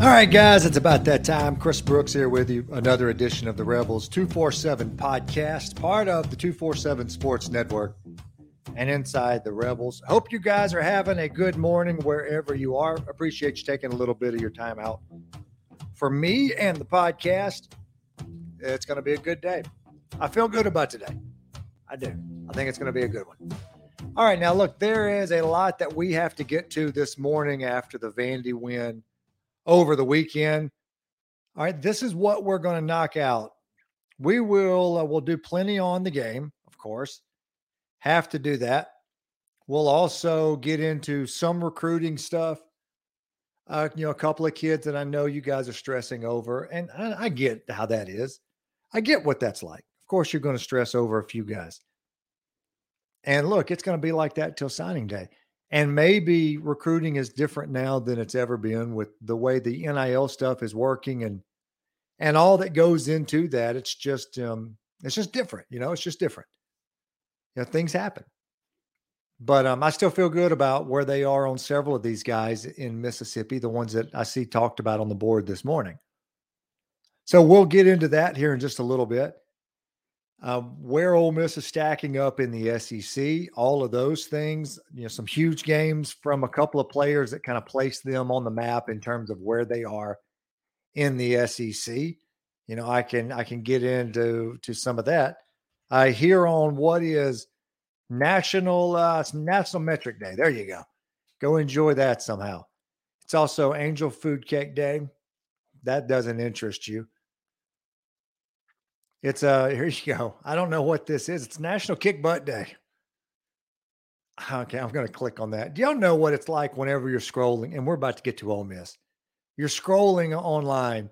All right, guys, it's about that time. Chris Brooks here with you. Another edition of the Rebels 247 podcast, part of the 247 Sports Network and inside the Rebels. Hope you guys are having a good morning wherever you are. Appreciate you taking a little bit of your time out. For me and the podcast, it's going to be a good day. I feel good about today. I do. I think it's going to be a good one. All right, now look, there is a lot that we have to get to this morning after the Vandy win over the weekend. All right, this is what we're going to knock out. We will uh, we'll do plenty on the game, of course. Have to do that. We'll also get into some recruiting stuff. Uh, you know, a couple of kids that I know you guys are stressing over, and I, I get how that is. I get what that's like. Of course, you're going to stress over a few guys. And look, it's going to be like that till signing day. And maybe recruiting is different now than it's ever been with the way the NIL stuff is working and and all that goes into that. It's just um it's just different, you know, it's just different. You know, things happen. But um, I still feel good about where they are on several of these guys in Mississippi, the ones that I see talked about on the board this morning. So we'll get into that here in just a little bit. Um, where Ole Miss is stacking up in the SEC, all of those things, you know, some huge games from a couple of players that kind of place them on the map in terms of where they are in the SEC. You know, I can I can get into to some of that. I hear on what is National uh, National Metric Day. There you go. Go enjoy that somehow. It's also Angel Food Cake Day. That doesn't interest you. It's uh here you go. I don't know what this is. It's National Kick Butt Day. Okay, I'm to click on that. Do y'all know what it's like whenever you're scrolling? And we're about to get to Ole Miss. You're scrolling online,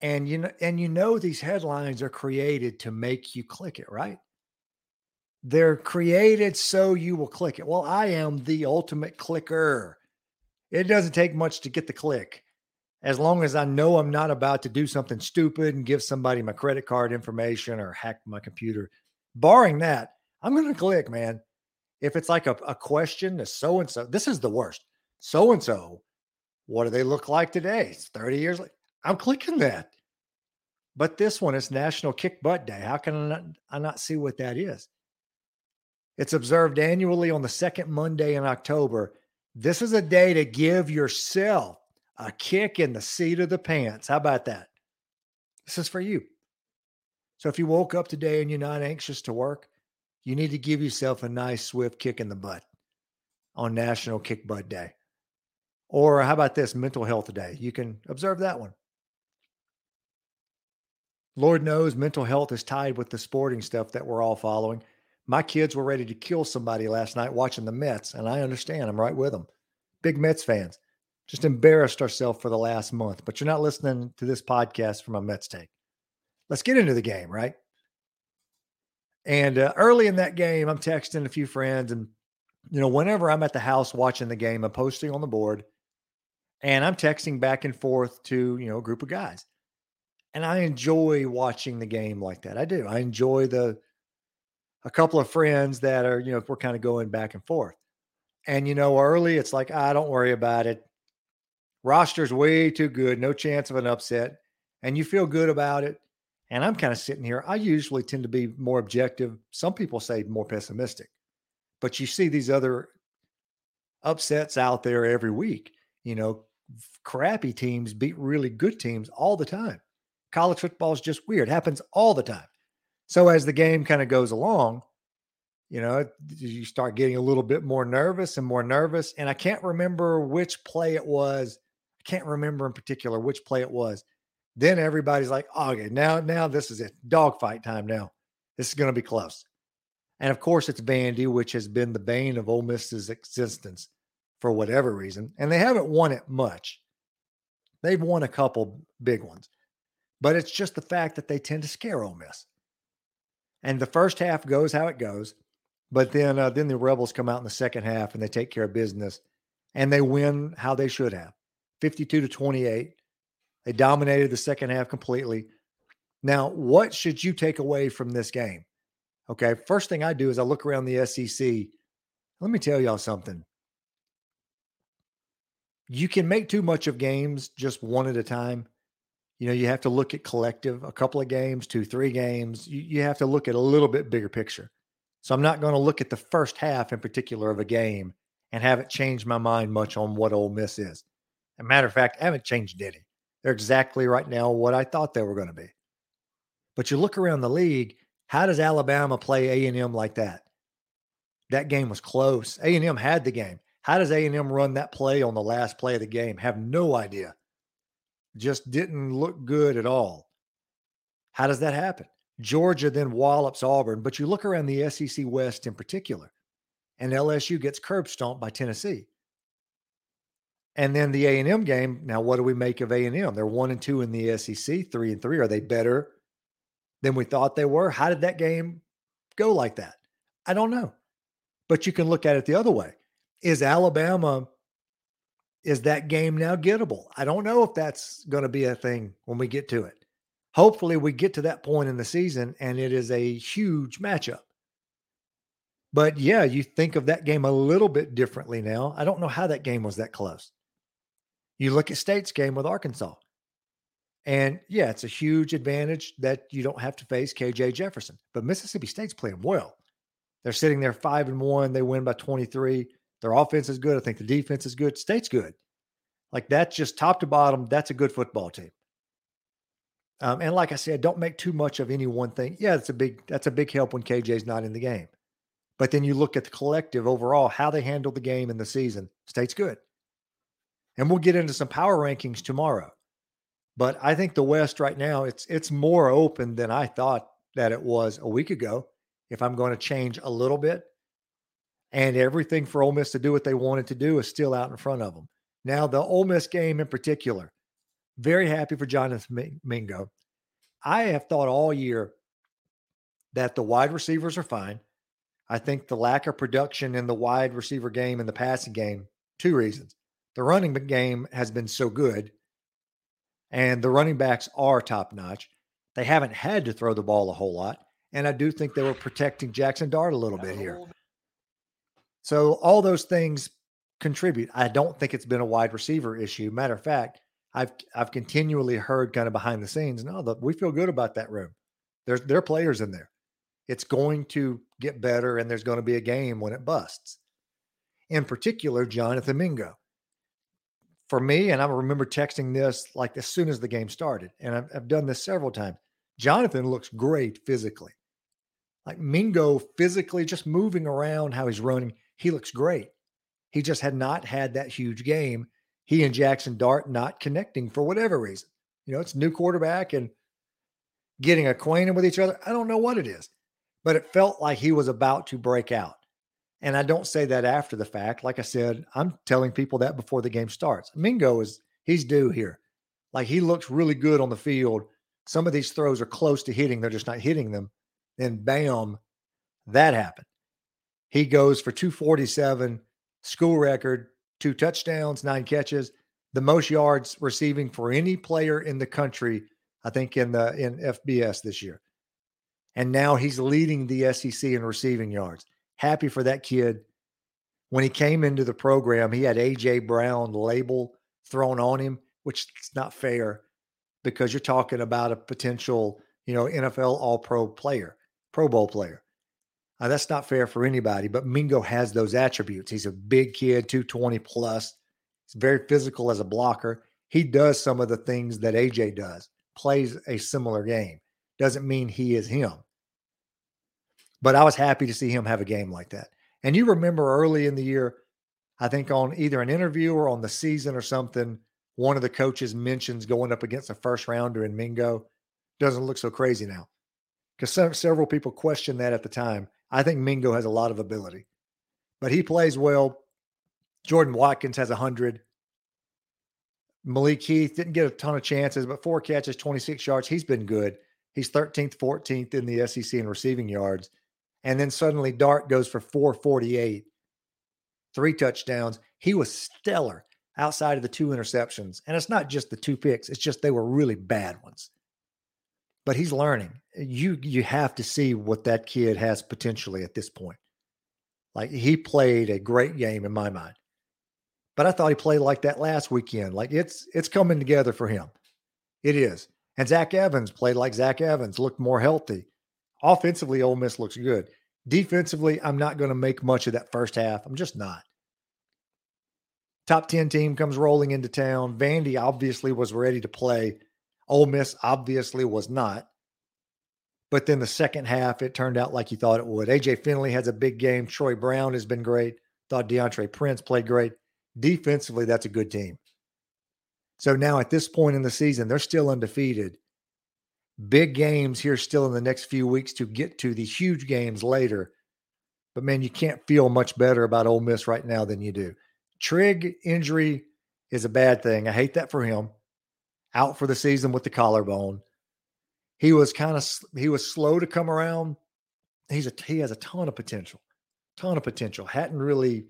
and you know, and you know these headlines are created to make you click it, right? They're created so you will click it. Well, I am the ultimate clicker. It doesn't take much to get the click as long as I know I'm not about to do something stupid and give somebody my credit card information or hack my computer, barring that, I'm going to click, man. If it's like a, a question to so and so, this is the worst. So and so, what do they look like today? It's 30 years later. I'm clicking that. But this one is National Kick Butt Day. How can I not, I not see what that is? It's observed annually on the second Monday in October. This is a day to give yourself a kick in the seat of the pants. How about that? This is for you. So if you woke up today and you're not anxious to work, you need to give yourself a nice, swift kick in the butt on National Kick Butt Day. Or how about this mental health day? You can observe that one. Lord knows mental health is tied with the sporting stuff that we're all following. My kids were ready to kill somebody last night watching the Mets, and I understand. I'm right with them. Big Mets fans just embarrassed ourselves for the last month. But you're not listening to this podcast from a Mets take. Let's get into the game, right? And uh, early in that game, I'm texting a few friends, and you know, whenever I'm at the house watching the game, I'm posting on the board, and I'm texting back and forth to you know a group of guys, and I enjoy watching the game like that. I do. I enjoy the a couple of friends that are you know we're kind of going back and forth, and you know, early it's like I ah, don't worry about it roster's way too good, no chance of an upset, and you feel good about it. And I'm kind of sitting here. I usually tend to be more objective. Some people say more pessimistic, but you see these other upsets out there every week. You know, crappy teams beat really good teams all the time. College football is just weird, it happens all the time. So as the game kind of goes along, you know, you start getting a little bit more nervous and more nervous. And I can't remember which play it was can't remember in particular which play it was. Then everybody's like, okay, now, now this is it. Dogfight time now. This is going to be close. And of course, it's Vandy, which has been the bane of Ole Miss's existence for whatever reason. And they haven't won it much. They've won a couple big ones, but it's just the fact that they tend to scare Ole Miss. And the first half goes how it goes, but then uh, then the Rebels come out in the second half and they take care of business, and they win how they should have. 52 to 28. They dominated the second half completely. Now, what should you take away from this game? Okay, first thing I do is I look around the SEC. Let me tell y'all something. you can make too much of games just one at a time. You know, you have to look at collective, a couple of games, two, three games. You, you have to look at a little bit bigger picture. So I'm not going to look at the first half in particular of a game and haven't changed my mind much on what Ole Miss is. A matter of fact, I haven't changed any. They're exactly right now what I thought they were going to be. But you look around the league, how does Alabama play A&M like that? That game was close. A&M had the game. How does A&M run that play on the last play of the game? Have no idea. Just didn't look good at all. How does that happen? Georgia then wallops Auburn, but you look around the SEC West in particular, and LSU gets curb stomped by Tennessee. And then the A and M game. Now, what do we make of A and M? They're one and two in the SEC, three and three. Are they better than we thought they were? How did that game go like that? I don't know. But you can look at it the other way. Is Alabama is that game now gettable? I don't know if that's going to be a thing when we get to it. Hopefully, we get to that point in the season and it is a huge matchup. But yeah, you think of that game a little bit differently now. I don't know how that game was that close. You look at State's game with Arkansas. And yeah, it's a huge advantage that you don't have to face KJ Jefferson. But Mississippi State's playing well. They're sitting there five and one. They win by 23. Their offense is good. I think the defense is good. State's good. Like that's just top to bottom. That's a good football team. Um, and like I said, don't make too much of any one thing. Yeah, that's a big that's a big help when KJ's not in the game. But then you look at the collective overall, how they handle the game in the season. State's good. And we'll get into some power rankings tomorrow. But I think the West right now, it's it's more open than I thought that it was a week ago. If I'm going to change a little bit, and everything for Ole Miss to do what they wanted to do is still out in front of them. Now, the Ole Miss game in particular, very happy for Jonathan Mingo. I have thought all year that the wide receivers are fine. I think the lack of production in the wide receiver game and the passing game, two reasons. The running game has been so good, and the running backs are top notch. They haven't had to throw the ball a whole lot. And I do think they were protecting Jackson Dart a little bit here. So all those things contribute. I don't think it's been a wide receiver issue. Matter of fact, I've I've continually heard kind of behind the scenes, no, the, we feel good about that room. There's there are players in there. It's going to get better, and there's going to be a game when it busts. In particular, Jonathan Mingo. For me, and I remember texting this like as soon as the game started, and I've, I've done this several times. Jonathan looks great physically. Like Mingo physically just moving around how he's running, he looks great. He just had not had that huge game. He and Jackson Dart not connecting for whatever reason. You know, it's new quarterback and getting acquainted with each other. I don't know what it is, but it felt like he was about to break out. And I don't say that after the fact. Like I said, I'm telling people that before the game starts. Mingo is he's due here. Like he looks really good on the field. Some of these throws are close to hitting, they're just not hitting them. Then bam, that happened. He goes for 247, school record, two touchdowns, nine catches, the most yards receiving for any player in the country, I think in the in FBS this year. And now he's leading the SEC in receiving yards. Happy for that kid. When he came into the program, he had AJ Brown label thrown on him, which is not fair because you're talking about a potential, you know, NFL All Pro player, Pro Bowl player. Uh, that's not fair for anybody, but Mingo has those attributes. He's a big kid, 220 plus. He's very physical as a blocker. He does some of the things that AJ does, plays a similar game. Doesn't mean he is him. But I was happy to see him have a game like that. And you remember early in the year, I think on either an interview or on the season or something, one of the coaches mentions going up against a first rounder in Mingo. Doesn't look so crazy now. Because several people questioned that at the time. I think Mingo has a lot of ability, but he plays well. Jordan Watkins has 100. Malik Heath didn't get a ton of chances, but four catches, 26 yards. He's been good. He's 13th, 14th in the SEC in receiving yards. And then suddenly Dart goes for 448, three touchdowns. He was stellar outside of the two interceptions. And it's not just the two picks, it's just they were really bad ones but he's learning. You you have to see what that kid has potentially at this point. Like he played a great game in my mind. But I thought he played like that last weekend. Like it's it's coming together for him. It is. And Zach Evans played like Zach Evans, looked more healthy. Offensively, Ole Miss looks good. Defensively, I'm not going to make much of that first half. I'm just not. Top 10 team comes rolling into town. Vandy obviously was ready to play. Ole Miss obviously was not. But then the second half, it turned out like you thought it would. AJ Finley has a big game. Troy Brown has been great. Thought DeAndre Prince played great. Defensively, that's a good team. So now at this point in the season, they're still undefeated. Big games here still in the next few weeks to get to the huge games later. But man, you can't feel much better about Ole Miss right now than you do. Trigg injury is a bad thing. I hate that for him. Out for the season with the collarbone. He was kind of he was slow to come around. He's a he has a ton of potential, ton of potential. Hadn't really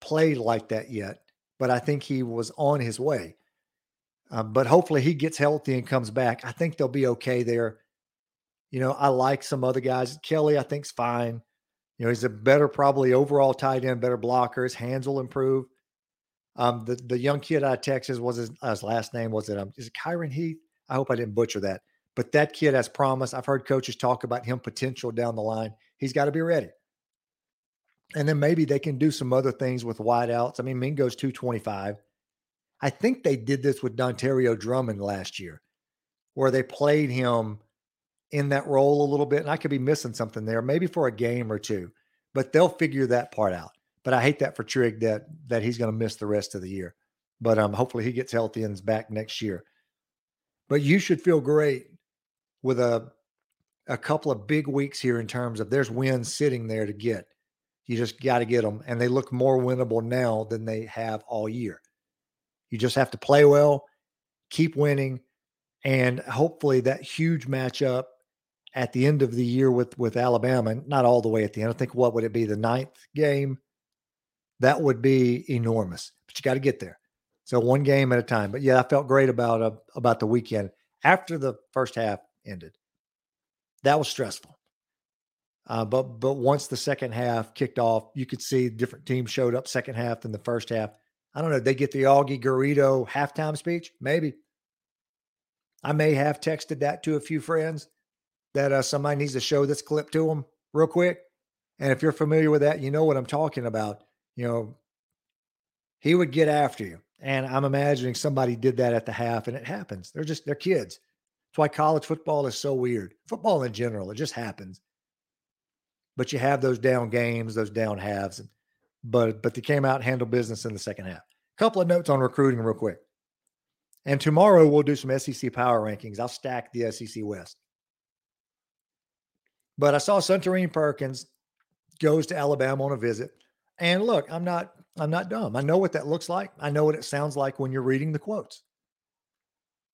played like that yet, but I think he was on his way. Um, but hopefully he gets healthy and comes back. I think they'll be okay there. You know, I like some other guys. Kelly, I think's fine. You know, he's a better, probably overall tight end, better blocker. His hands will improve. Um, the the young kid out of Texas was his, his last name was it um is it Kyron Heath? I hope I didn't butcher that. But that kid has promise. I've heard coaches talk about him potential down the line. He's got to be ready. And then maybe they can do some other things with wideouts. I mean, Mingo's 225. I think they did this with Dontario Drummond last year, where they played him in that role a little bit. And I could be missing something there, maybe for a game or two, but they'll figure that part out. But I hate that for Trigg that that he's going to miss the rest of the year. But um, hopefully he gets healthy and is back next year. But you should feel great with a a couple of big weeks here in terms of there's wins sitting there to get. You just got to get them, and they look more winnable now than they have all year. You just have to play well, keep winning, and hopefully that huge matchup at the end of the year with with Alabama, not all the way at the end. I think what would it be the ninth game? That would be enormous, but you got to get there. So one game at a time. But yeah, I felt great about uh, about the weekend after the first half ended. That was stressful. Uh, but but once the second half kicked off, you could see different teams showed up second half than the first half. I don't know. They get the Augie Garrido halftime speech, maybe. I may have texted that to a few friends that uh, somebody needs to show this clip to them real quick. And if you're familiar with that, you know what I'm talking about. You know, he would get after you. And I'm imagining somebody did that at the half, and it happens. They're just they're kids. That's why college football is so weird. Football in general, it just happens. But you have those down games, those down halves, and but but they came out and handled business in the second half. A couple of notes on recruiting, real quick. And tomorrow we'll do some SEC power rankings. I'll stack the SEC West. But I saw Suntarine Perkins goes to Alabama on a visit. And look, I'm not I'm not dumb. I know what that looks like. I know what it sounds like when you're reading the quotes.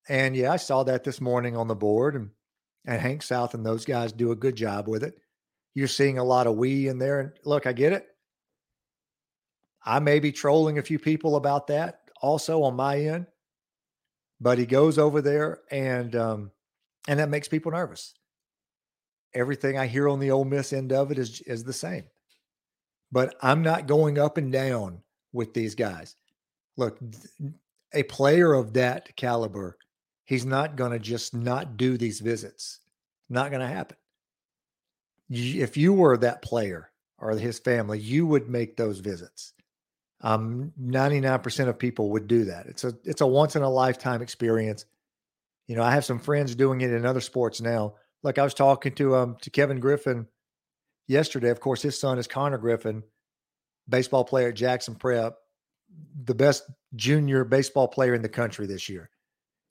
And yeah, I saw that this morning on the board, and and Hank South and those guys do a good job with it. You're seeing a lot of we in there, and look, I get it. I may be trolling a few people about that also on my end, but he goes over there and um, and that makes people nervous. Everything I hear on the Ole Miss end of it is is the same, but I'm not going up and down with these guys. Look, a player of that caliber He's not going to just not do these visits. Not going to happen. If you were that player or his family, you would make those visits. Um, 99% of people would do that. It's a it's a once in a lifetime experience. You know, I have some friends doing it in other sports now. Like I was talking to um to Kevin Griffin yesterday. Of course, his son is Connor Griffin, baseball player at Jackson Prep, the best junior baseball player in the country this year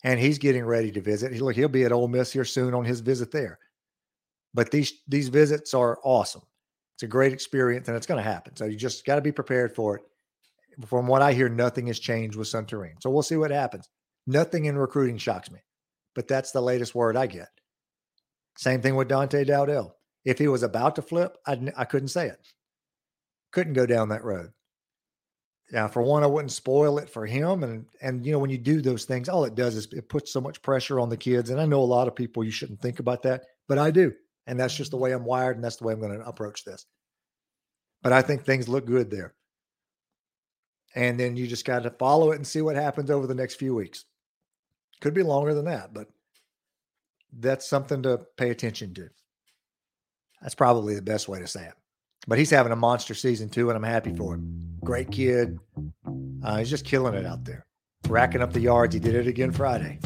and he's getting ready to visit. He, look, he'll be at Ole Miss here soon on his visit there. But these these visits are awesome. It's a great experience, and it's going to happen. So you just got to be prepared for it. From what I hear, nothing has changed with Suntarine. So we'll see what happens. Nothing in recruiting shocks me, but that's the latest word I get. Same thing with Dante Dowdell. If he was about to flip, I'd, I couldn't say it. Couldn't go down that road. Now, for one, I wouldn't spoil it for him. And and you know, when you do those things, all it does is it puts so much pressure on the kids. And I know a lot of people you shouldn't think about that, but I do. And that's just the way I'm wired, and that's the way I'm going to approach this. But I think things look good there. And then you just got to follow it and see what happens over the next few weeks. Could be longer than that, but that's something to pay attention to. That's probably the best way to say it. But he's having a monster season too, and I'm happy for him. Great kid. Uh, he's just killing it out there, racking up the yards. He did it again Friday.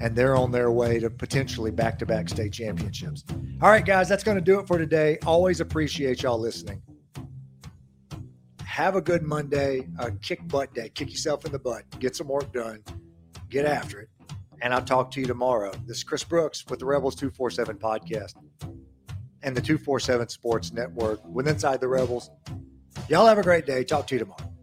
And they're on their way to potentially back to back state championships. All right, guys, that's going to do it for today. Always appreciate y'all listening. Have a good Monday, a kick butt day. Kick yourself in the butt. Get some work done. Get after it. And I'll talk to you tomorrow. This is Chris Brooks with the Rebels 247 podcast and the 247 Sports Network with Inside the Rebels. Y'all have a great day. Talk to you tomorrow.